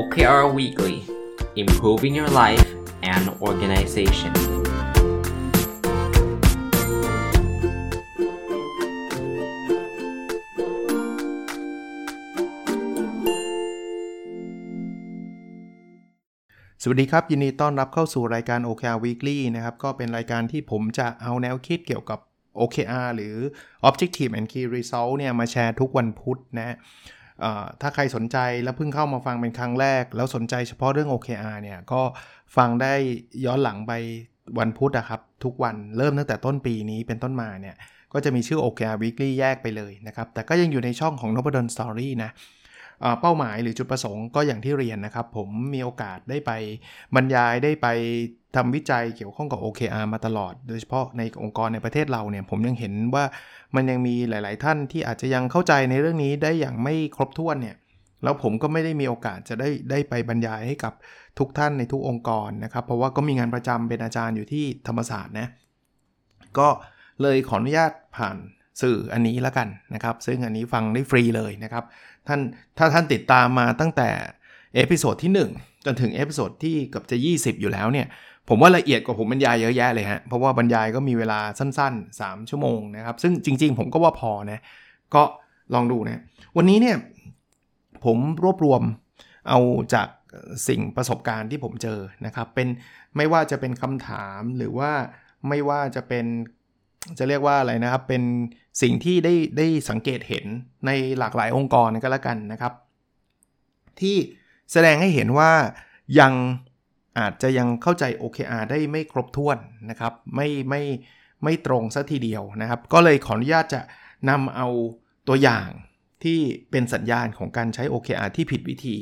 OKR Weekly Improving Your Life and Organization สวัสดีครับ ยินดีต้อนรับเข้าสู่รายการ OKR Weekly นะครับ ก็เป็นรายการที่ผมจะเอาแนวคิดเกี่ยวกับ OKR หรือ Objective and Key Result เนี่ยมาแชร์ทุกวันพุธนะ ถ้าใครสนใจแล้วเพิ่งเข้ามาฟังเป็นครั้งแรก แล้วสนใจเฉพาะเรื่อง OKR เนี่ยก็ฟังได้ย้อนหลังไปวันพุธอะครับ ทุกวันเริ่มตั้งแต่ต้นปีนี้เป็นต้นมาเนี่ยก็จะมีชื่อ OKR Weekly แยกไปเลยนะครับ แต่ก็ยังอยู่ในช่องของ n o b o d o n Story นะ เป้าหมายหรือจุดประสงค์ก็อย่างที่เรียนนะครับ ผมมีโอกาสได้ไปบรรยายได้ไปทำวิจัยเกี่ยวข้องกับ OKR มาตลอด โดยเฉพาะในองค์กรในประเทศเราเนี่ย ผมยังเห็นว่ามันยังมีหลาย ๆ ท่านที่อาจจะยังเข้าใจในเรื่องนี้ได้อย่างไม่ครบถ้วนเนี่ยแล้วผมก็ไม่ได้มีโอกาสจะได้ได้ไปบรรยายให้กับทุกท่านในทุกองค์กรนะครับ เพราะว่าก็มีงานประจำเป็นอาจารย์อยู่ที่ธรรมศาสตร์นะก็เลยขออนุญาตผ่านสื่ออันนี้แล้วกันนะครับ ซึ่งอันนี้ฟังได้ฟรีเลยนะครับ ท่านถ้าท่านติดตามมาตั้งแต่ episode ที่ 1 จนถึง episode ที่เกือบจะ 20 อยู่แล้วเนี่ย ผมว่าละเอียดกว่าผมบรรยายเยอะแยะเลยฮะ เพราะว่าบรรยายก็มีเวลาสั้น ๆ 3 ชั่วโมงนะครับ ซึ่งจริง ๆ ผมก็ว่าพอนะ ก็ลองดูนะ วันนี้เนี่ยผมรวบรวมเอาจากสิ่งประสบการณ์ที่ผมเจอนะครับ เป็นไม่ว่าจะเป็นคำถามหรือว่าไม่ว่าจะเป็นจะเรียกว่าอะไรนะครับ เป็น สิ่งที่ได้ได้สังเกตเห็นในหลากหลายองค์กรก็แล้วกันนะครับ ที่แสดงให้เห็นว่ายังอาจจะยังเข้าใจ OKR ได้ไม่ครบถ้วนนะครับ ไม่ไม่ไม่ตรงซะทีเดียวนะครับ ก็เลยขออนุญาตจะนำเอาตัวอย่างที่เป็นสัญญาณของการใช้ OKR ที่ผิดวิธี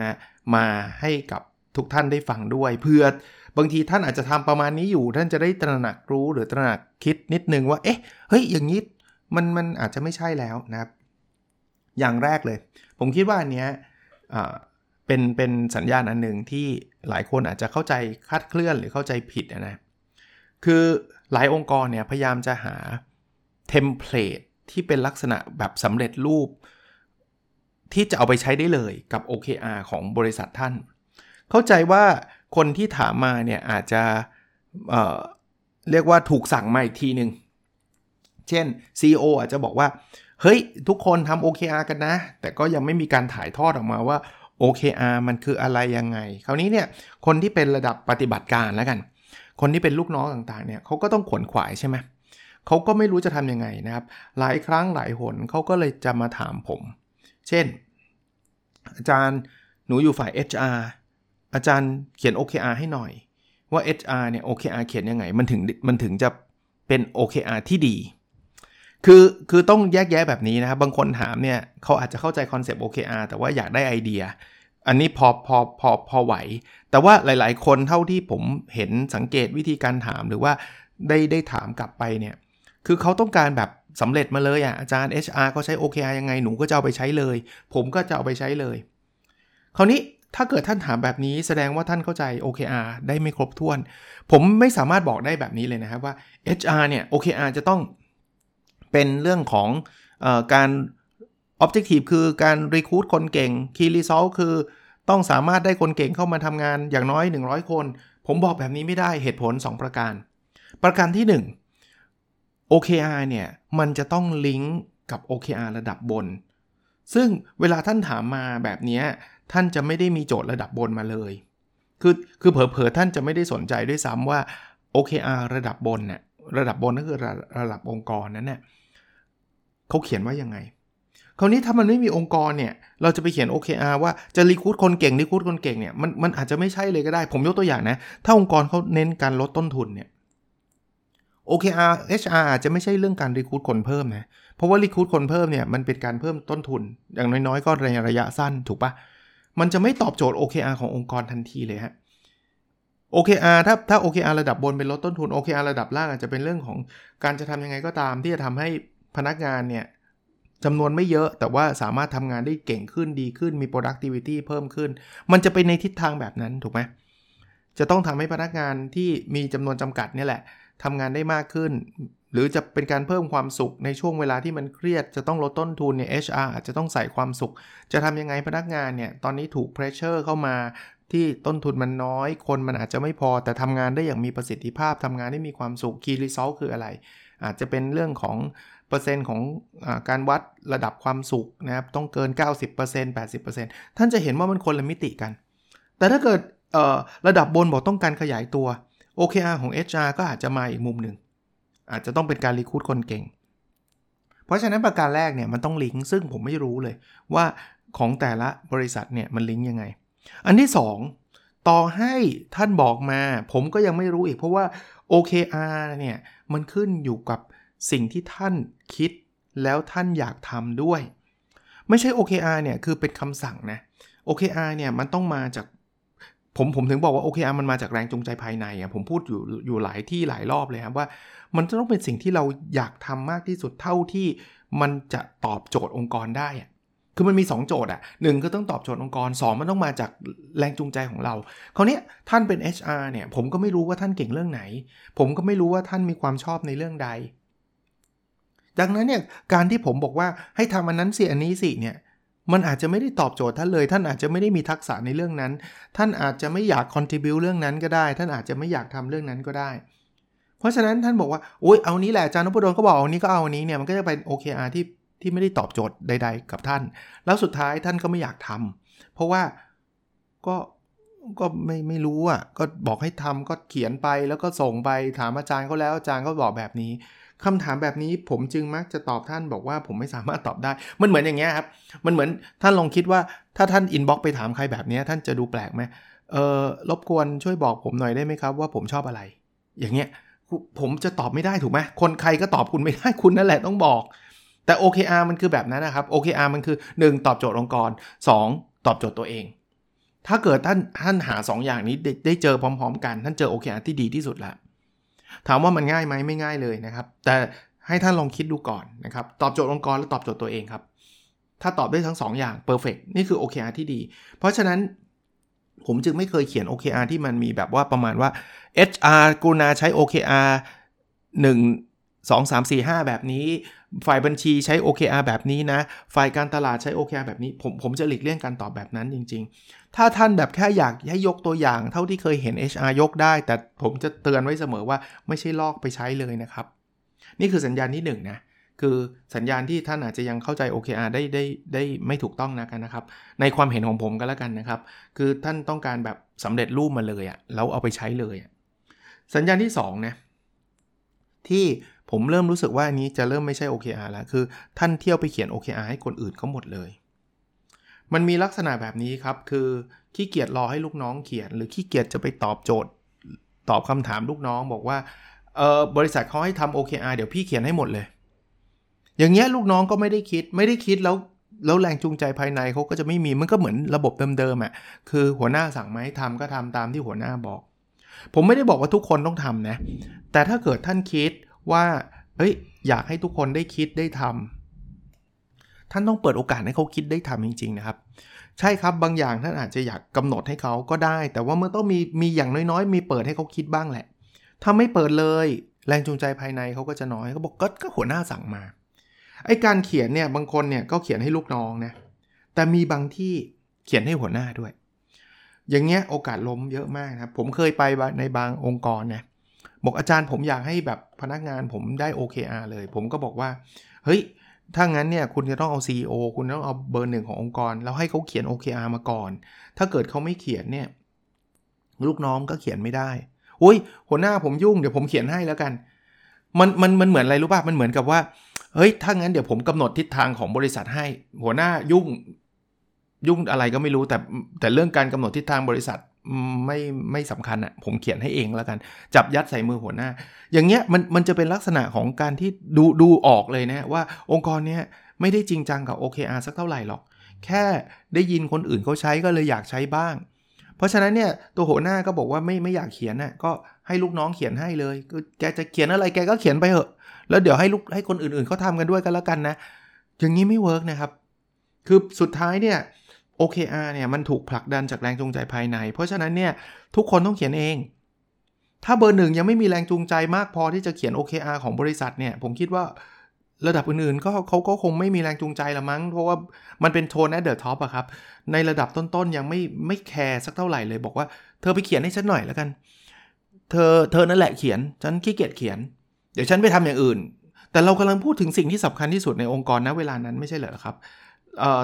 นะมาให้กับทุกท่านได้ฟังด้วย เพื่อบางทีท่านอาจจะทำประมาณนี้อยู่ ท่านจะได้ตระหนักรู้หรือตระหนักคิดนิดนึงว่า เอ๊ะ เฮ้ย อย่างนี้ มันมันอาจจะไม่ใช่แล้วนะครับ อย่างแรกเลย ผมคิดว่าอันเนี้ยเป็นเป็นสัญญาณอันหนึ่งที่หลายคนอาจจะเข้าใจคาดเคลื่อนหรือเข้าใจผิดนะคือหลายองค์กรเนี่ยพยายามจะหาเทมเพลตที่เป็นลักษณะแบบสำเร็จรูป ที่จะเอาไปใช้ได้เลยกับ OKR ของบริษัทท่าน เข้าใจว่าคนที่ถามมาเนี่ยอาจจะเเรียกว่าถูกสั่งมาอีกทีหนึ่ง เช่น CEO อาจจะบอกว่า เฮ้ย ทุกคนทำ OKR กันนะ แต่ก็ยังไม่มีการถ่ายทอดออกมาว่า OKR มันคืออะไรยังไง คราวนี้เนี่ย คนที่เป็นระดับปฏิบัติการแล้วกัน คนที่เป็นลูกน้องต่างๆ เนี่ยเขาก็ต้องขวนขวายใช่ไหมเขาก็ไม่รู้จะทำยังไงนะครับ หลายครั้งหลายหนเขาก็เลยจะมาถามผม เช่น อาจารย์หนูอยู่ฝ่าย HR อาจารย์เขียน OKR ให้หน่อย ว่า HR เนี่ย OKR เขียนยังไง มันถึงมันถึงจะเป็น OKR ที่ดี คือคือต้องแยกแยะแบบนี้นะครับ บางคนถามเนี่ยเขาอาจจะเข้าใจคอนเซปต์ OKR แต่ว่าอยากได้ไอเดีย อันนี้พอพอพอพอไหว แต่ว่าหลาย ๆ คนเท่าที่ผมเห็นสังเกตวิธีการถามหรือว่าได้ได้ถามกลับไปเนี่ยคือเขาต้องการแบบสำเร็จมาเลยอะอาจารย์ HR เขาใช้ OKR ยังไงหนูก็จะเอาไปใช้เลย ผมก็จะเอาไปใช้เลย คราวนี้ถ้าเกิดท่านถามแบบนี้แสดงว่าท่านเข้าใจ OKR ได้ไม่ครบถ้วน ผมไม่สามารถบอกได้แบบนี้เลยนะครับว่า HR เนี่ย OKR จะต้อง เป็นเรื่องของอการ Objective คือการ r e c r u คนเก่ง Key Result คือต้องสามารถได้คนเก่งเข้ามาทำงานอย่างน้อย 100 คน ผมบอกแบบนี้ไม่ได้เหตุผล 2 ประการ ประการที่ 1 OKR เนี่ย มันจะต้องลิงก์กับ OKR ระดับบน ซึ่งเวลาท่านถามมาแบบนี้ ท่านจะไม่ได้มีโจทย์ระดับบนมาเลย คือคือเผลอๆท่านจะไม่ได้สนใจด้วยซ้ำว่า OKR ระดับบนเนี่ยระดับบนก็คือระระดับองค์กรนั้นเนี่ย เขาเขียนว่ายังไง คราวนี้ถ้ามันไม่มีองค์กรเนี่ย เราจะไปเขียน OKR ว่าจะรีคูดคนเก่งรีคูดคนเก่งเนี่ยมันมันอาจจะไม่ใช่เลยก็ได้ ผมยกตัวอย่างนะ ถ้าองค์กรเขาเน้นการลดต้นทุนเนี่ย OKR HR อาจจะไม่ใช่เรื่องการรีคูดคนเพิ่มนะ เพราะว่ารีคูดคนเพิ่มเนี่ยมันเป็นการเพิ่มต้นทุน อย่างน้อยๆ ก็ในระยะสั้นถูกปะมันจะไม่ตอบโจทย์ OKR ขององค์กรทันทีเลยฮะ OKR ถ้าถ้า OKR ระดับบนเป็นลดต้นทุน OKR ระดับล่างอาจจะเป็นเรื่องของการจะทำยังไงก็ตามที่จะทำให้ พนักงานเนี่ยจำนวนไม่เยอะแต่ว่าสามารถทำงานได้เก่งขึ้นดีขึ้นมี productivity เพิ่มขึ้น มันจะไปในทิศทางแบบนั้นถูกไหมจะต้องทำให้พนักงานที่มีจำนวนจำกัดนี่แหละทำงานได้มากขึ้น หรือจะเป็นการเพิ่มความสุขในช่วงเวลาที่มันเครียด จะต้องลดต้นทุนเนี่ย HR อาจจะต้องใส่ความสุข จะทำยังไงพนักงานเนี่ยตอนนี้ถูกเพรสเชอร์เข้ามาที่ต้นทุนมันน้อย คนมันอาจจะไม่พอแต่ทำงานได้อย่างมีประสิทธิภาพทำงานได้มีความสุข Key Result คืออะไร อาจจะเป็นเรื่องของ เปอร์เซ็นต์ของอการวัดระดับความสุขนะครับต้องเกิน 90% 80%ท่านจะเห็นว่ามันคนละมิติกัน แต่ถ้าเกิดระดับบนบอกต้องการขยายตัว OKR ของ HR ก็อาจจะมาอีกมุมหนึ่ง อาจจะต้องเป็นการรีคูดคนเก่ง เพราะฉะนั้นประการแรกเนี่ยมันต้องลิงก์ซึ่งผมไม่รู้เลยว่าของแต่ละบริษัทเนี่ยมันลิงก์ยังไง อันที่ 2 ต่อให้ท่านบอกมา ผมก็ยังไม่รู้อีก เพราะว่า OKR เนี่ยมันขึ้นอยู่กับ สิ่งที่ท่านคิดแล้วท่านอยากทำด้วย ไม่ใช่ OKR เนี่ย คือเป็นคำสั่งนะ OKR เนี่ย มันต้องมาจากผมผมถึงบอกว่า OKR มันมาจากแรงจูงใจภายในอะผมพูดอยู่อยู่หลายที่หลายรอบเลยครับว่า มันจะต้องเป็นสิ่งที่เราอยากทำมากที่สุดเท่าที่มันจะตอบโจทย์องค์กรได้อะคือมันมี 2 โจทย์อะหนึ่งก็ต้องตอบโจทย์องค์กร 2 มันต้องมาจากแรงจูงใจของเราคราวนี้ท่านเป็น HR เนี่ย ผมก็ไม่รู้ว่าท่านเก่งเรื่องไหน ผมก็ไม่รู้ว่าท่านมีความชอบในเรื่องใด ดังนั้นเนี่ยการที่ผมบอกว่าให้ทำอันนั้นสิอันนี้สิเนี่ยมันอาจจะไม่ได้ตอบโจทย์ท่านเลย ท่านอาจจะไม่ได้มีทักษะในเรื่องนั้น ท่านอาจจะไม่อยาก contribu เรื่องนั้นก็ได้ ท่านอาจจะไม่อยากทำเรื่องนั้นก็ได้ เพราะฉะนั้นท่านบอกว่าโอ้ยเอานี้แหละอาจารย์นพดลก็บอกเอานี้ก็เอาอันี้เนี่ยมันก็จะเป็น OKR ที่ที่ไม่ได้ตอบโจทย์ใด ๆ กับท่าน แล้วสุดท้ายท่านก็ไม่อยากทำเพราะว่าก็ก็ไม่ไม่รู้อะก็บอกให้ทำก็เขียนไปแล้วก็ส่งไปถามอาจารย์เขาแล้วอาจารย์ก็บอกแบบนี้ คำถามแบบนี้ผมจึงมักจะตอบท่านบอกว่าผมไม่สามารถตอบได้ มันเหมือนอย่างเงี้ยครับ มันเหมือนท่านลองคิดว่าถ้าท่านอินบ็อกไปถามใครแบบนี้ท่านจะดูแปลกไหมเออรบกวนช่วยบอกผมหน่อยได้ไหมครับ ว่าผมชอบอะไร อย่างเงี้ยผมจะตอบไม่ได้ถูกไหมคนใครก็ตอบคุณไม่ได้คุณนั่นแหละต้องบอก แต่ OKR มันคือแบบนั้นนะครับ OKR มันคือ 1 ตอบโจทย์องค์กร 2 ตอบโจทย์ตัวเอง ถ้าเกิดท่านท่านหา 2 อย่างนี้ได้เจอพร้อม ๆ กัน ท่านเจอ OKR ที่ดีที่สุดล้ว ถามว่ามันง่ายไหมไม่ง่ายเลยนะครับ แต่ให้ท่านลองคิดดูก่อนนะครับ ตอบโจทย์องค์กรและตอบโจทย์ตัวเองครับ ถ้าตอบได้ทั้ง 2 อย่าง perfect นี่คือ OKR ที่ดี เพราะฉะนั้นผมจึงไม่เคยเขียน OKR ที่มันมีแบบว่าประมาณว่า HR กูนาใช้ OKR 1 2 3 4 5 แบบนี้ ฝ่ายบัญชีใช้ OKR แบบนี้นะ ฝ่ายการตลาดใช้ OKR แบบนี้ ผมผมจะหลีกเลี่ยงการตอบแบบนั้นจริง ถ้าท่านแบบแค่อยากให้ยกตัวอย่าง เท่าที่เคยเห็น HR ยกได้ แต่ผมจะเตือนไว้เสมอว่าไม่ใช่ลอกไปใช้เลยนะครับ นี่คือสัญญาณที่1นนะคือสัญญาณที่ท่านอาจจะยังเข้าใจ OKR ได้ได้ได้ไม่ถูกต้องนะกันนะครับ ในความเห็นของผมก็แล้วกันนะครับ คือท่านต้องการแบบสำเร็จรูปมาเลยอะ่ะแล้วเอาไปใช้เลยสัญญาณที่2นะที่ผมเริ่มรู้สึกว่าอันนี้จะเริ่มไม่ใช่ OKR แล้วคือท่านเที่ยวไปเขียน OKR ให้คนอื่นเขาหมดเลย มันมีลักษณะแบบนี้ครับ คือขี้เกียจรอให้ลูกน้องเขียน หรือขี้เกียจจะไปตอบโจทย์ ตอบคำถามลูกน้องบอกว่าเออบริษัทเขาให้ทำ OKR เดี๋ยวพี่เขียนให้หมดเลย อย่างเงี้ยลูกน้องก็ไม่ได้คิดไม่ได้คิดแล้วแล้วแรงจูงใจภายในเขาก็จะไม่มีมันก็เหมือนระบบเดิมๆอะคือหัวหน้าสั่งมาให้ทำก็ทำตามที่หัวหน้าบอก ผมไม่ได้บอกว่าทุกคนต้องทำนะ แต่ถ้าเกิดท่านคิดว่าเฮ้ยอยากให้ทุกคนได้คิดได้ทำ ท่านต้องเปิดโอกาสให้เขาคิดได้ทำจริง ๆ นะครับ ใช่ครับบางอย่างท่านอาจจะอยากกำหนดให้เขาก็ได้ แต่ว่ามันต้องมีมีอย่างน้อยๆ มีเปิดให้เขาคิดบ้างแหละ ถ้าไม่เปิดเลย แรงจูงใจภายในเขาก็จะน้อยเขาบอกก็ก็หัวหน้าสั่งมาไอการเขียนเนี่ยบางคนเนี่ยก็เขียนให้ลูกน้องนะแต่มีบางที่เขียนให้หัวหน้าด้วย อย่างเงี้ยโอกาสล้มเยอะมากครับผมเคยไปในบางองค์กรนะบอกอาจารย์ผมอยากให้แบบพนักงานผมได้ OKR เลย ผมก็บอกว่า เฮ้ย ถ้างั้นเนี่ยคุณจะต้องเอา CEO คุณต้องเอาเบอร์หนึ่งขององค์กร แล้วให้เขาเขียน OKR มาก่อน ถ้าเกิดเขาไม่เขียนเนี่ยลูกน้องก็เขียนไม่ได้อุ้ยหัวหน้าผมยุ่งเดี๋ยวผมเขียนให้แล้วกัน มันมันมันเหมือนอะไรรู้ป่ะมันเหมือนกับว่าเฮ้ยถ้างั้นเดี๋ยวผมกำหนดทิศทางของบริษัทให้ หัวหน้ายุ่งยุ่งอะไรก็ไม่รู้แต่แต่เรื่องการกำหนดทิศทางบริษัท ไม่ไม่สำคัญอะ่ะผมเขียนให้เองแล้วกัน จับยัดใส่มือหัวหน้า อย่างเงี้ยมันมันจะเป็นลักษณะของการที่ดูดูออกเลยนะว่าองค์กรเนี้ยไม่ได้จริงจังกับ OKR สักเท่าไหร่หรอก แค่ได้ยินคนอื่นเขาใช้ก็เลยอยากใช้บ้าง เพราะฉะนั้นเนี่ยตัวหัวหน้าก็บอกว่าไม่ไม่อยากเขียนน่ะก็ให้ลูกน้องเขียนให้เลยแกจะเขียนอะไรแกก็เขียนไปเถอะแล้วเดี๋ยวให้ลูกให้คนอื่นๆเขาทากันด้วยกันแล้วกันนะ อย่างนี้ไม่ work นะครับ คือสุดท้ายเนี่ย OKR เนี่ยมันถูกผลักดันจากแรงจูงใจภายใน เพราะฉะนั้นเนี่ยทุกคนต้องเขียนเอง ถ้าเบอร์หนึ่งยังไม่มีแรงจูงใจมากพอที่จะเขียน OKR ของบริษัทเนี่ยผมคิดว่าระดับอื่นๆก็เขาก็คงไม่มีแรงจูงใจละมั้ง เพราะว่ามันเป็นโทน at the top อปอะครับ ในระดับต้นๆ ยังไม่ไม่แคร์สักเท่าไหร่เลย บอกว่าเธอไปเขียนให้ฉันหน่อยแล้วกัน เธอเธอนั่นแหละเขียน ฉันขี้เกียจเขียน เดี๋ยวฉันไปทำอย่างอื่น แต่เรากำลังพูดถึงสิ่งที่สำคัญที่สุดในองค์กรณเวลานั้นไม่ใช่เหรอครับ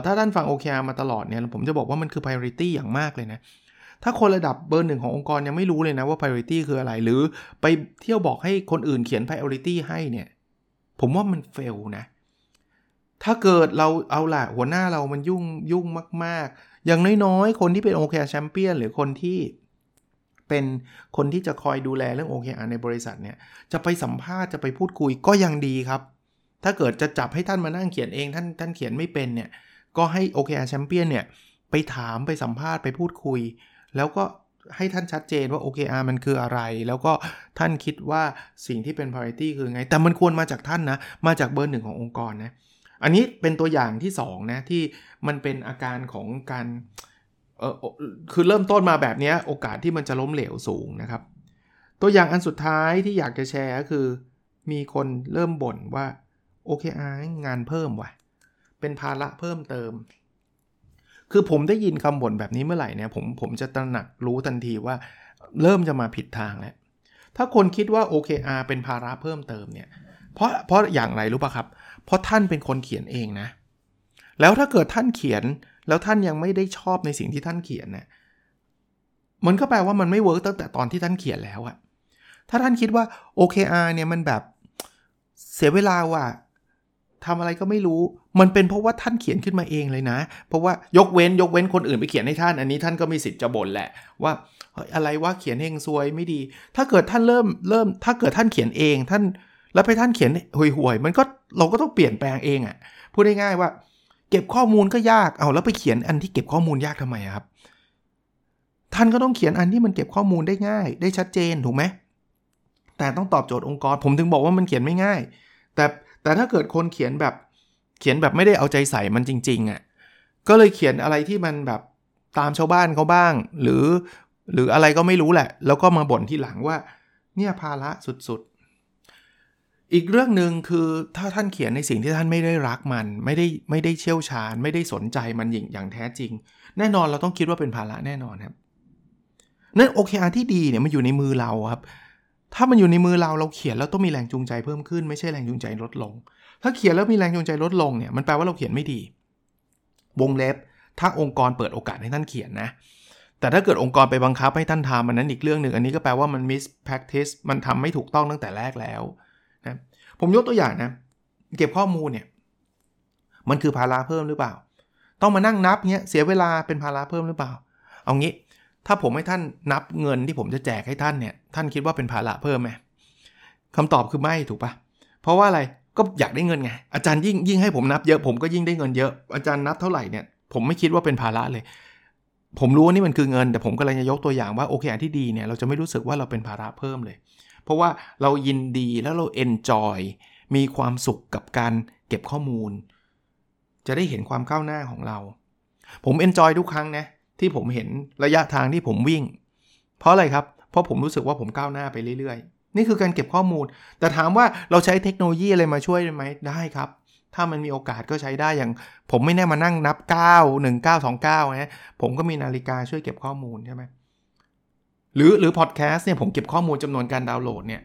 ถ้าท่านฟัง OKR มาตลอดเนี่ยผมจะบอกว่ามันคือ priority อย่างมากเลยนะ ถ้าคนระดับเบอร์หนึ่งขององค์กรยังไม่รู้เลยนะว่า priority คืออะไร หรือไปเที่ยวบอกให้คนอื่นเขียน priority ให้เนี่ย ผมว่ามัน fail นะ ถ้าเกิดเราเอาละหัวหน้าเรามันยุ่งยุ่งมาก ๆ อย่างน้อยๆ คนที่เป็น OKR Champion หรือคนที่เป็นคนที่จะคอยดูแลเรื่อง OKR ในบริษัทเนี่ย จะไปสัมภาษณ์จะไปพูดคุยก็ยังดีครับ ถ้าเกิดจะจับให้ท่านมานั่งเขียนเองท่านท่านเขียนไม่เป็นเนี่ย ก็ให้ OKR Champion เนี่ย ไปถามไปสัมภาษณ์ไปพูดคุย แล้วก็ให้ท่านชัดเจนว่า OKR มันคืออะไร แล้วก็ท่านคิดว่าสิ่งที่เป็น priority คือไง แต่มันควรมาจากท่านนะ มาจากเบอร์หนึ่งขององค์กรนะ อันนี้เป็นตัวอย่างที่2นะที่มันเป็นอาการของการเออคือเริ่มต้นมาแบบนี้โอกาสที่มันจะล้มเหลวสูงนะครับ ตัวอย่างอันสุดท้ายที่อยากจะแชร์ก็คือ มีคนเริ่มบ่นว่า OKR งานเพิ่มว่ะ เป็นภาระเพิ่มเติม คือผมได้ยินคำบ่นแบบนี้เมื่อไหร่เนี่ยผมผมจะตระหนักรู้ทันทีว่าเริ่มจะมาผิดทางแล้ว ถ้าคนคิดว่า OKR เป็นภาระเพิ่มเติมเนี่ย เพราะเพราะอย่างไรรู้ป่ะครับ เพราะท่านเป็นคนเขียนเองนะ แล้วถ้าเกิดท่านเขียนแล้วท่านยังไม่ได้ชอบในสิ่งที่ท่านเขียนเนี่ยมันก็แปลว่ามันไม่เวิร์กตั้งแต่ตอนที่ท่านเขียนแล้วอะถ้าท่านคิดว่า OKR เนี่ยมันแบบเสียเวลาว่ะ ทำอะไรก็ไม่รู้ มันเป็นเพราะว่าท่านเขียนขึ้นมาเองเลยนะ เพราะว่ายกเว้นยกเว้นคนอื่นไปเขียนให้ท่าน อันนี้ท่านก็มีสิทธิ์จะบ่นแหละว่าอะไรว่าเขียนเองซวยไม่ดี ถ้าเกิดท่านเริ่มเริ่ม ถ้าเกิดท่านเขียนเองท่าน แล้วไปท่านเขียนห่วยๆมันก็เราก็ต้องเปลี่ยนแปลงเองอะ่ะพูดง่ายๆว่า เก็บข้อมูลก็ยากเอาแล้วไปเขียนอันที่เก็บข้อมูลยากทำไมครับ ท่านก็ต้องเขียนอันที่มันเก็บข้อมูลได้ง่าย ได้ชัดเจนถูกไหมแต่ต้องตอบโจทย์องค์กร ผมถึงบอกว่ามันเขียนไม่ง่าย แต่ แต่ถ้าเกิดคนเขียนแบบเขียนแบบไม่ได้เอาใจใส่มันจริงๆอะ่ะก็เลยเขียนอะไรที่มันแบบตามชาวบ้านเขาบ้าง หรือหรืออะไรก็ไม่รู้แหละ แล้วก็มาบ่นที่หลังว่า เนี่ยภาระสุดๆ อีกเรื่องหนึ่งคือถ้าท่านเขียนในสิ่งที่ท่านไม่ได้รักมัน ไม่ได้ไม่ได้เชี่ยวชาญ ไม่ได้สนใจมันอย่างอย่างแท้จริง แน่นอนเราต้องคิดว่าเป็นภาระแน่นอนครับนั่นโอเคอาที่ดีเนี่ยมันอยู่ในมือเราครับ ถ้ามันอยู่ในมือเราเราเขียนแล้วต้องมีแรงจูงใจเพิ่มขึ้นไม่ใช่แรงจูงใจลดลง ถ้าเขียนแล้วมีแรงจูงใจลดลงเนี่ยมันแปลว่าเราเขียนไม่ดี วงเล็บ ถ้าองค์กรเปิดโอกาสให้ท่านเขียนนะ แต่ถ้าเกิดองค์กรไปบังคับให้ท่านทำมันนั้นอีกเรื่องหนึ่งอันนี้ก็แปลว่ามัน miss practice มันทำไม่ถูกต้องตั้งแต่แรกแล้วนะผมยกตัวอย่างนะ เก็บข้อมูลเนี่ยมันคือภาระเพิ่มหรือเปล่า ต้องมานั่งนับเนี้ยเสียเวลาเป็นภาระเพิ่มหรือเปล่า เอางี้ ถ้าผมให้ท่านนับเงินที่ผมจะแจกให้ท่านเนี่ย ท่านคิดว่าเป็นภาระเพิ่มไหมคำตอบคือไม่ถูกปะเพราะว่าอะไรก็อยากได้เงินไง อาจารย์ยิ่งยิ่งให้ผมนับเยอะผมก็ยิ่งได้เงินเยอะ อาจารย์นับเท่าไหร่เนี่ยผมไม่คิดว่าเป็นภาระเลย ผมรู้ว่านี่มันคือเงิน แต่ผมกำลังจะยกตัวอย่างว่าโอเคอันที่ดีเนี่ยเราจะไม่รู้สึกว่าเราเป็นภาระเพิ่มเลย เพราะว่าเรายินดีแล้วเราเอนจอยมีความสุขกับการเก็บข้อมูล จะได้เห็นความก้าวหน้าของเรา ผมเอนจอยทุกครั้งนะ ที่ผมเห็นระยะทางที่ผมวิ่ง เพราะอะไรครับ เพราะผมรู้สึกว่าผมก้าวหน้าไปเรื่อยๆ นี่คือการเก็บข้อมูล แต่ถามว่าเราใช้เทคโนโลยีอะไรมาช่วยไหมได้ครับ ถ้ามันมีโอกาสก็ใช้ได้อย่าง ผมไม่แน่มานั่งนับ 9 1 9 2 9นะผมก็มีนาฬิกาช่วยเก็บข้อมูลใช่ไหมหรือหรือพอดแคสต์เนี่ยผมเก็บข้อมูลจำนวนการดาวน์โหลดเนี่ย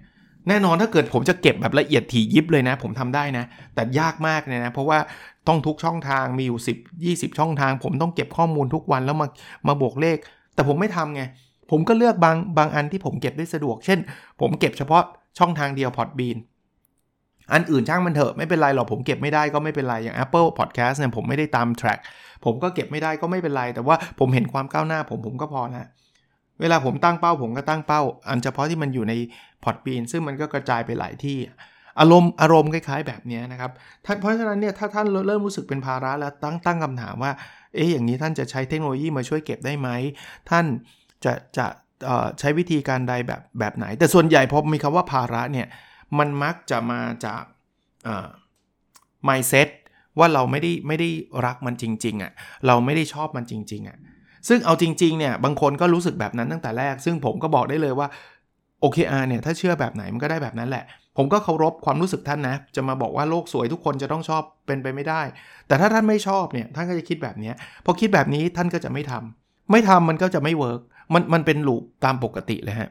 แน่นอนถ้าเกิดผมจะเก็บแบบละเอียดถี่ยิบเลยนะ ผมทำได้นะ แต่ยากมากเลยนะ เพราะว่าต้องทุกช่องทางมีอยู่ 10 20 ช่องทาง ผมต้องเก็บข้อมูลทุกวันแล้วมามาบวกเลข แต่ผมไม่ทำไง ผมก็เลือกบางบางอันที่ผมเก็บได้สะดวก เช่น ผมเก็บเฉพาะช่องทางเดียวพอดบีนอันอื่นช่างมันเถอะไม่เป็นไรหรอกผมเก็บไม่ได้ก็ไม่เป็นไร อย่าง Apple Podcast เนี่ยผมไม่ได้ตาม track ผมก็เก็บไม่ได้ก็ไม่เป็นไร แต่ว่าผมเห็นความก้าวหน้าผมผมก็พอล้วเวลาผมตั้งเป้าผมก็ตั้งเป้า อันเฉพาะที่มันอยู่ใน พอดบีนซึ่งมันก็กระจายไปหลายที่ อารมณ์อารมณ์คล้ายๆแบบนี้นะครับเพราะฉะนั้นเนี่ยถ้าท่านเริ่มรู้สึกเป็นภาระแล้วตั้งตั้งคำถามว่าเอ๊ะอย่างนี้ท่านจะใช้เทคโนโลยีมาช่วยเก็บได้ไหมท่านจะจะใช้วิธีการใดแบบแบบไหน แต่ส่วนใหญ่พอมีคำว่าภาระเนี่ยมันมักจะมาจาก mindset ว่าเราไม่ได้ไม่ได้รักมันจริงๆอะ่ะเราไม่ได้ชอบมันจริงๆอะ่ะซึ่งเอาจริงๆเนี่ยบางคนก็รู้สึกแบบนั้นตั้งแต่แรก ซึ่งผมก็บอกได้เลยว่า OKR เนี่ยถ้าเชื่อแบบไหนมันก็ได้แบบนั้นแหละ ผมก็เคารพความรู้สึกท่านนะ จะมาบอกว่าโลกสวยทุกคนจะต้องชอบเป็นไปไม่ได้ แต่ถ้าท่านไม่ชอบเนี่ยท่านก็จะคิดแบบนี้พอคิดแบบนี้ท่านก็จะไม่ทำไม่ทำมันก็จะไม่ work มันมันเป็น loop ตามปกติเลยฮะ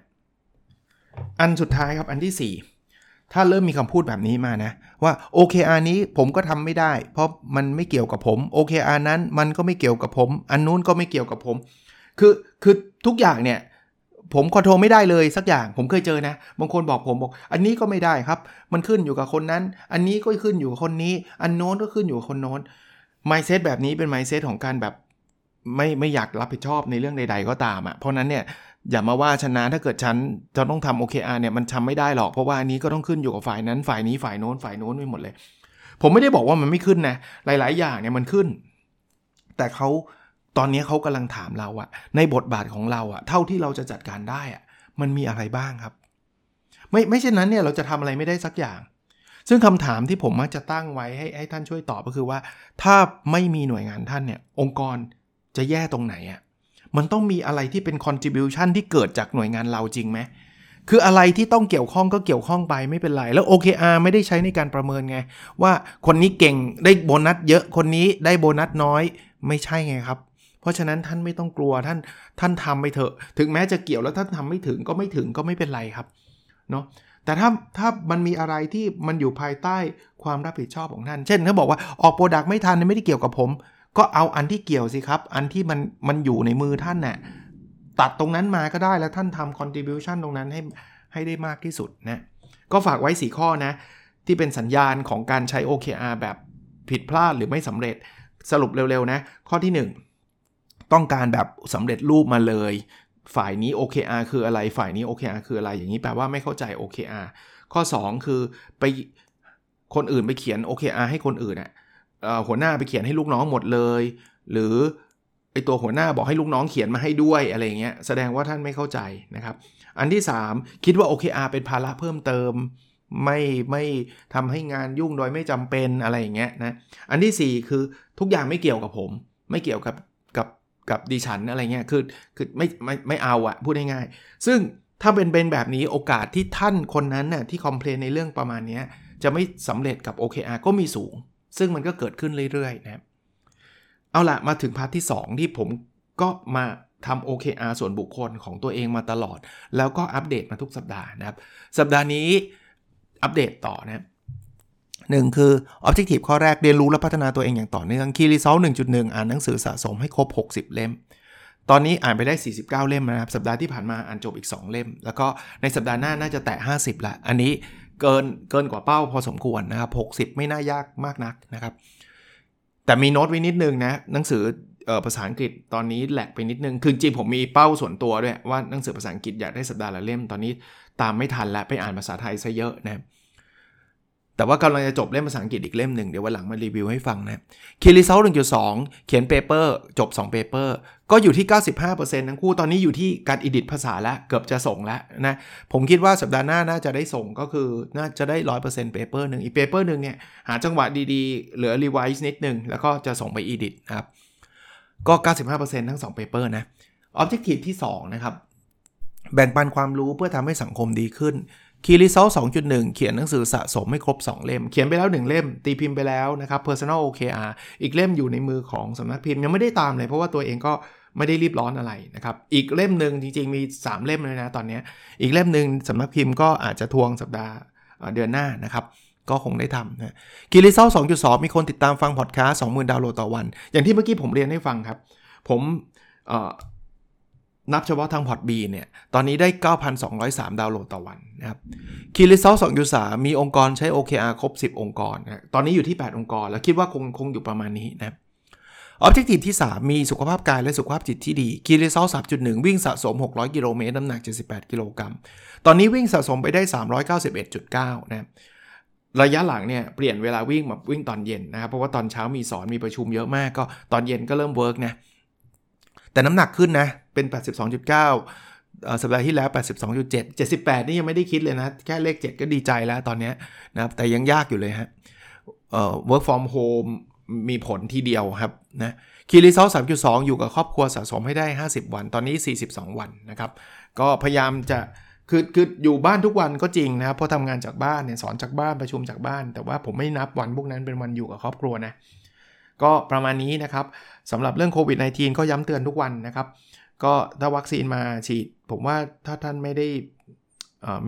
อันสุดท้ายครับอันที่ 4 ถ้าเริ่มมีคำพูดแบบนี้มานะ ว่า OKR นี้ผมก็ทำไม่ได้ เพราะมันไม่เกี่ยวกับผม OKR นั้นมันก็ไม่เกี่ยวกับผม อันนู้นก็ไม่เกี่ยวกับผม คือคือทุกอย่างเนี่ย ผม control ไม่ได้เลยสักอย่างผมเคยเจอนะ บางคนบอกผมบอก อันนี้ก็ไม่ได้ครับ มันขึ้นอยู่กับคนนั้น อันนี้ก็ขึ้นอยู่กับคนนี้ อันโน้นก็ขึ้นอยู่กับคนโน้นไมเซ็ตแบบนี้เป็นไมเซ็ตของการแบบไม่ไม่อยากรับผิดชอบในเรื่องใด ๆ ก็ตามอะ่ะเพราะนั้นเนี่ยอย่ามาว่าชนะถ้าเกิดฉันจะต้องทำ OKR เนี่ยมันทาไม่ได้หรอกเพราะว่าอันนี้ก็ต้องขึ้นอยู่กับฝ่ายนั้นฝ่ายนี้ฝ่ายโน้นฝ่ายโน้นไปหมดเลย ผมไม่ได้บอกว่ามันไม่ขึ้นนะหลาย ๆ อย่างเนี่ยมันขึ้น แต่เขา ตอนนี้เขากำลังถามเราอะในบทบาทของเราอะเท่าที่เราจะจัดการได้อะมันมีอะไรบ้างครับ ไม่ไม่เช่นนั้นเนี่ยเราจะทำอะไรไม่ได้สักอย่าง ซึ่งคำถามที่ผมมักจะตั้งไว้ให้ให้ท่านช่วยตอบก็คือว่า ถ้าไม่มีหน่วยงานท่านเนี่ย องค์กรจะแย่ตรงไหนอะมันต้องมีอะไรที่เป็น contribution ที่เกิดจากหน่วยงานเราจริงไหมคืออะไรที่ต้องเกี่ยวข้องก็เกี่ยวข้องไปไม่เป็นไร แล้ว OKR ไม่ได้ใช้ในการประเมินไง ว่าคนนี้เก่งได้โบนัสเยอะคนนี้ได้โบนัสน้อยไม่ใช่ไงครับ เพราะฉะนั้นท่านไม่ต้องกลัวท่านท่านทำไปเถอะ ถึงแม้จะเกี่ยวแล้วท่านทำไม่ถึงก็ไม่ถึงก็ไม่เป็นไรครับเนาะแต่ถ้าถ้ามันมีอะไรที่มันอยู่ภายใต้ความรับผิดชอบของท่าน เช่นถ้าบอกว่าออก product ไม่ทันไม่ได้เกี่ยวกับผม ก็เอาอันที่เกี่ยวสิครับ อันที่มันมันอยู่ในมือท่านน่ะตัดตรงนั้นมาก็ได้แล้วท่านทำ contribution ตรงนั้นให้ให้ได้มากที่สุดนะก็ฝากไว้ 4 ข้อนะ ที่เป็นสัญญาณของการใช้ OKR แบบผิดพลาดหรือไม่สำเร็จสรุปเร็วๆนะ ข้อที่ 1 ต้องการแบบสำเร็จรูปมาเลย ฝ่ายนี้ OKR คืออะไร ฝ่ายนี้ OKR คืออะไร อย่างนี้แปลว่าไม่เข้าใจ OKR ข้อ 2 คือไปคนอื่นไปเขียน OKR ให้คนอื่นอะหัวหน้าไปเขียนให้ลูกน้องหมดเลย หรือไอตัวหัวหน้าบอกให้ลูกน้องเขียนมาให้ด้วยอะไรเงี้ยแสดงว่าท่านไม่เข้าใจนะครับ อันที่ 3 คิดว่า OKR เป็นภาระเพิ่มเติมไม่ไม่ทำให้งานยุ่งโดยไม่จำเป็นอะไรอย่างเงี้ยนะ อันที่ 4 คือทุกอย่างไม่เกี่ยวกับผม ไม่เกี่ยวกับ กับดิฉันอะไรเงี้ยคือคือไม่ไม่ไม่เอาอะพูดง่ายๆซึ่งถ้าเป็นเป็นแบบนี้โอกาสที่ท่านคนนั้นน่ะที่คอมเพลนในเรื่องประมาณนี้จะไม่สำเร็จกับ OKR ก็มีสูง ซึ่งมันก็เกิดขึ้นเรื่อยๆนะครับเอาละมาถึงพาร์ทที่ 2 ที่ผมก็มาทำ OKR ส่วนบุคคลของตัวเองมาตลอด แล้วก็อัปเดตมาทุกสัปดาห์นะครับ สัปดาห์นี้อัปเดตต่อนะ หนึ่งคือ Objective ข้อแรกเรียนรู้และพัฒนาตัวเองอย่างต่อเนื่อง Key Result 1.1 อ่านหนังสือสะสมให้ครบ 60 เล่ม ตอนนี้อ่านไปได้ 49 เล่มนะครับ สัปดาห์ที่ผ่านมาอ่านจบอีก 2 เล่ม แล้วก็ในสัปดาห์หน้าน่าจะแตะ 50 ละ อันนี้เกินเกินกว่าเป้าพอสมควรนะครับ 60 ไม่น่ายากมากนักนะครับ แต่มีโน้ตไว้นิดนึงนะหนังสือภาษาอังกฤษตอนนี้แหลกไปนิดนึง คือจริงผมมีเป้าส่วนตัวด้วยว่าหนังสือภาษาอังกฤษอยากได้สัปดาห์ละเล่ม ตอนนี้ตามไม่ทันแล้วไปอ่านภาษาไทยซะเยอะนะ แต่ว่ากำลังจะจบเล่มภาษาอังกฤษอีกเล่มหนึ่งเดี๋ยววันหลังมารีวิวให้ฟังนะ key result หนึ่งจุดสองเขียน paper จบ2 paper ก็อยู่ที่ 95%ทั้งคู่ตอนนี้อยู่ที่การ edit ภาษาแล้วเกือบจะส่งแล้วนะผมคิดว่าสัปดาห์หน้าน่าจะได้ส่งก็คือน่าจะได้ 100% paper หนึ่งอีก paper หนึ่งเนี่ยหาจังหวะดีๆ เหลือ revise นิดหนึ่งแล้วก็จะส่งไป edit นะครับก็ 95%ทั้ง2 paper นะ objective ที่2นะครับแบ่งปันความรู้เพื่อทำให้สังคมดีขึ้น key result 2.1 เขียนหนังสือสะสมไม่ครบ 2 เล่ม เขียนไปแล้ว 1 เล่ม ตีพิมพ์ไปแล้วนะครับ Personal OKR อีกเล่มอยู่ในมือของสำนักพิมพ์ยังไม่ได้ตามเลย เพราะว่าตัวเองก็ไม่ได้รีบร้อนอะไรนะครับ อีกเล่มหนึ่งจริง ๆ มี 3 เล่มเลยนะตอนนี้ อีกเล่มหนึ่งสำนักพิมพ์ก็อาจจะทวงสัปดาห์เดือนหน้านะครับก็คงได้ทำนะ Key Result 2.2 มีคนติดตามฟังพอดแคสต์20,000 ดาวน์โหลดต่อวัน อย่างที่เมื่อกี้ผมเรียนให้ฟังครับ ผม นับเฉพาะทาง Podbean เนี่ย ตอนนี้ได้ 9,203 ดาวน์โหลดต่อวันนะครับ Key Result 2.3มีองค์กรใช้ OKR ครบ 10 องค์กรนะตอนนี้อยู่ที่ 8 องค์กร แล้วคิดว่าคงคงอยู่ประมาณนี้นะ Objective ที่ 3 มีสุขภาพกายและสุขภาพจิตที่ดี Key Result 3.1วิ่งสะสม 600 กิโลเมตร น้ำหนัก 78 กิโลกรัม ตอนนี้วิ่งสะสมไปได้ 391.9 นะระยะหลังเนี่ยเปลี่ยนเวลาวิ่งมาวิ่งตอนเย็นนะครับเพราะว่าตอนเช้ามีสอนมีประชุมเยอะมากก็ตอนเย็นก็เริ่ม work นะ แต่น้ำหนักขึ้นนะ เป็น 82.9 สัปดาห์ที่แล้ว 82.7 78 นี่ยังไม่ได้คิดเลยนะ แค่เลข 7 ก็ดีใจแล้วตอนนี้นะครับ แต่ยังยากอยู่เลยฮะเอ่อ work from home มีผลทีเดียวครับนะ Key Result 3.2อยู่กับครอบครัวสะสมให้ได้ 50 วัน ตอนนี้ 42 วันนะครับ ก็พยายามจะคือคืออยู่บ้านทุกวันก็จริงนะครับเพราะทำงานจากบ้านเนี่ยสอนจากบ้านประชุมจากบ้าน แต่ว่าผมไม่นับวันพวกนั้นเป็นวันอยู่กับครอบครัวนะ ก็ประมาณนี้นะครับสำหรับเรื่องโควิด -19 ก็ย้ำเตือนทุกวันนะครับ ก็ถ้าวัคซีนมาฉีด ผมว่าถ้าท่านไม่ได้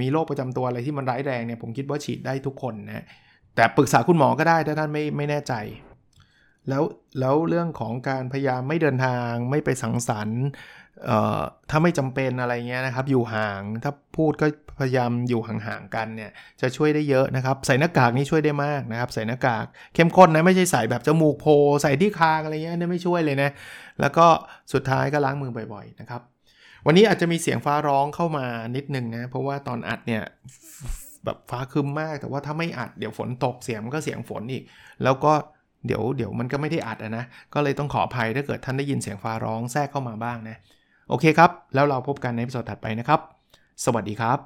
มีโรคประจำตัวอะไรที่มันร้ายแรงเนี่ยผมคิดว่าฉีดได้ทุกคนนะแต่ปรึกษาคุณหมอก็ได้ถ้าท่านไม่ไม่แน่ใจ แล้วแล้วเรื่องของการพยายามไม่เดินทางไม่ไปสังสรรค์ ถ้าไม่จำเป็นอะไรเงี้ยนะครับ อยู่ห่างถ้าพูดก็พยายามอยู่ห่างๆกันเนี่ยจะช่วยได้เยอะนะครับ ใส่หน้ากากนี่ช่วยได้มากนะครับ ใส่หน้ากากเข้มข้นนะไม่ใช่ใส่แบบจมูกโพใส่ที่คางอะไรเงี้ยนี่ไม่ช่วยเลยนะแล้วก็สุดท้ายก็ล้างมือบ่อยๆนะครับ วันนี้อาจจะมีเสียงฟ้าร้องเข้ามานิดนึงนะเพราะว่าตอนอัดเนี่ยแบบฟ้าคึมมาก แต่ว่าถ้าไม่อัดเดี๋ยวฝนตกเสียงมันก็เสียงฝนอีก แล้วก็เดี๋ยวเดี๋ยวมันก็ไม่ได้อัดนะก็เลยต้องขออภัยถ้าเกิดท่านได้ยินเสียงฟ้าร้องแทรกเข้ามาบ้างนะ โอเคครับ แล้วเราพบกันในพิสดถัดไปนะครับ สวัสดีครับ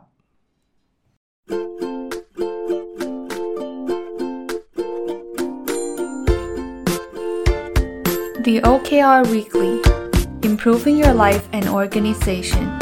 The OKR Weekly Improving Your Life and Organization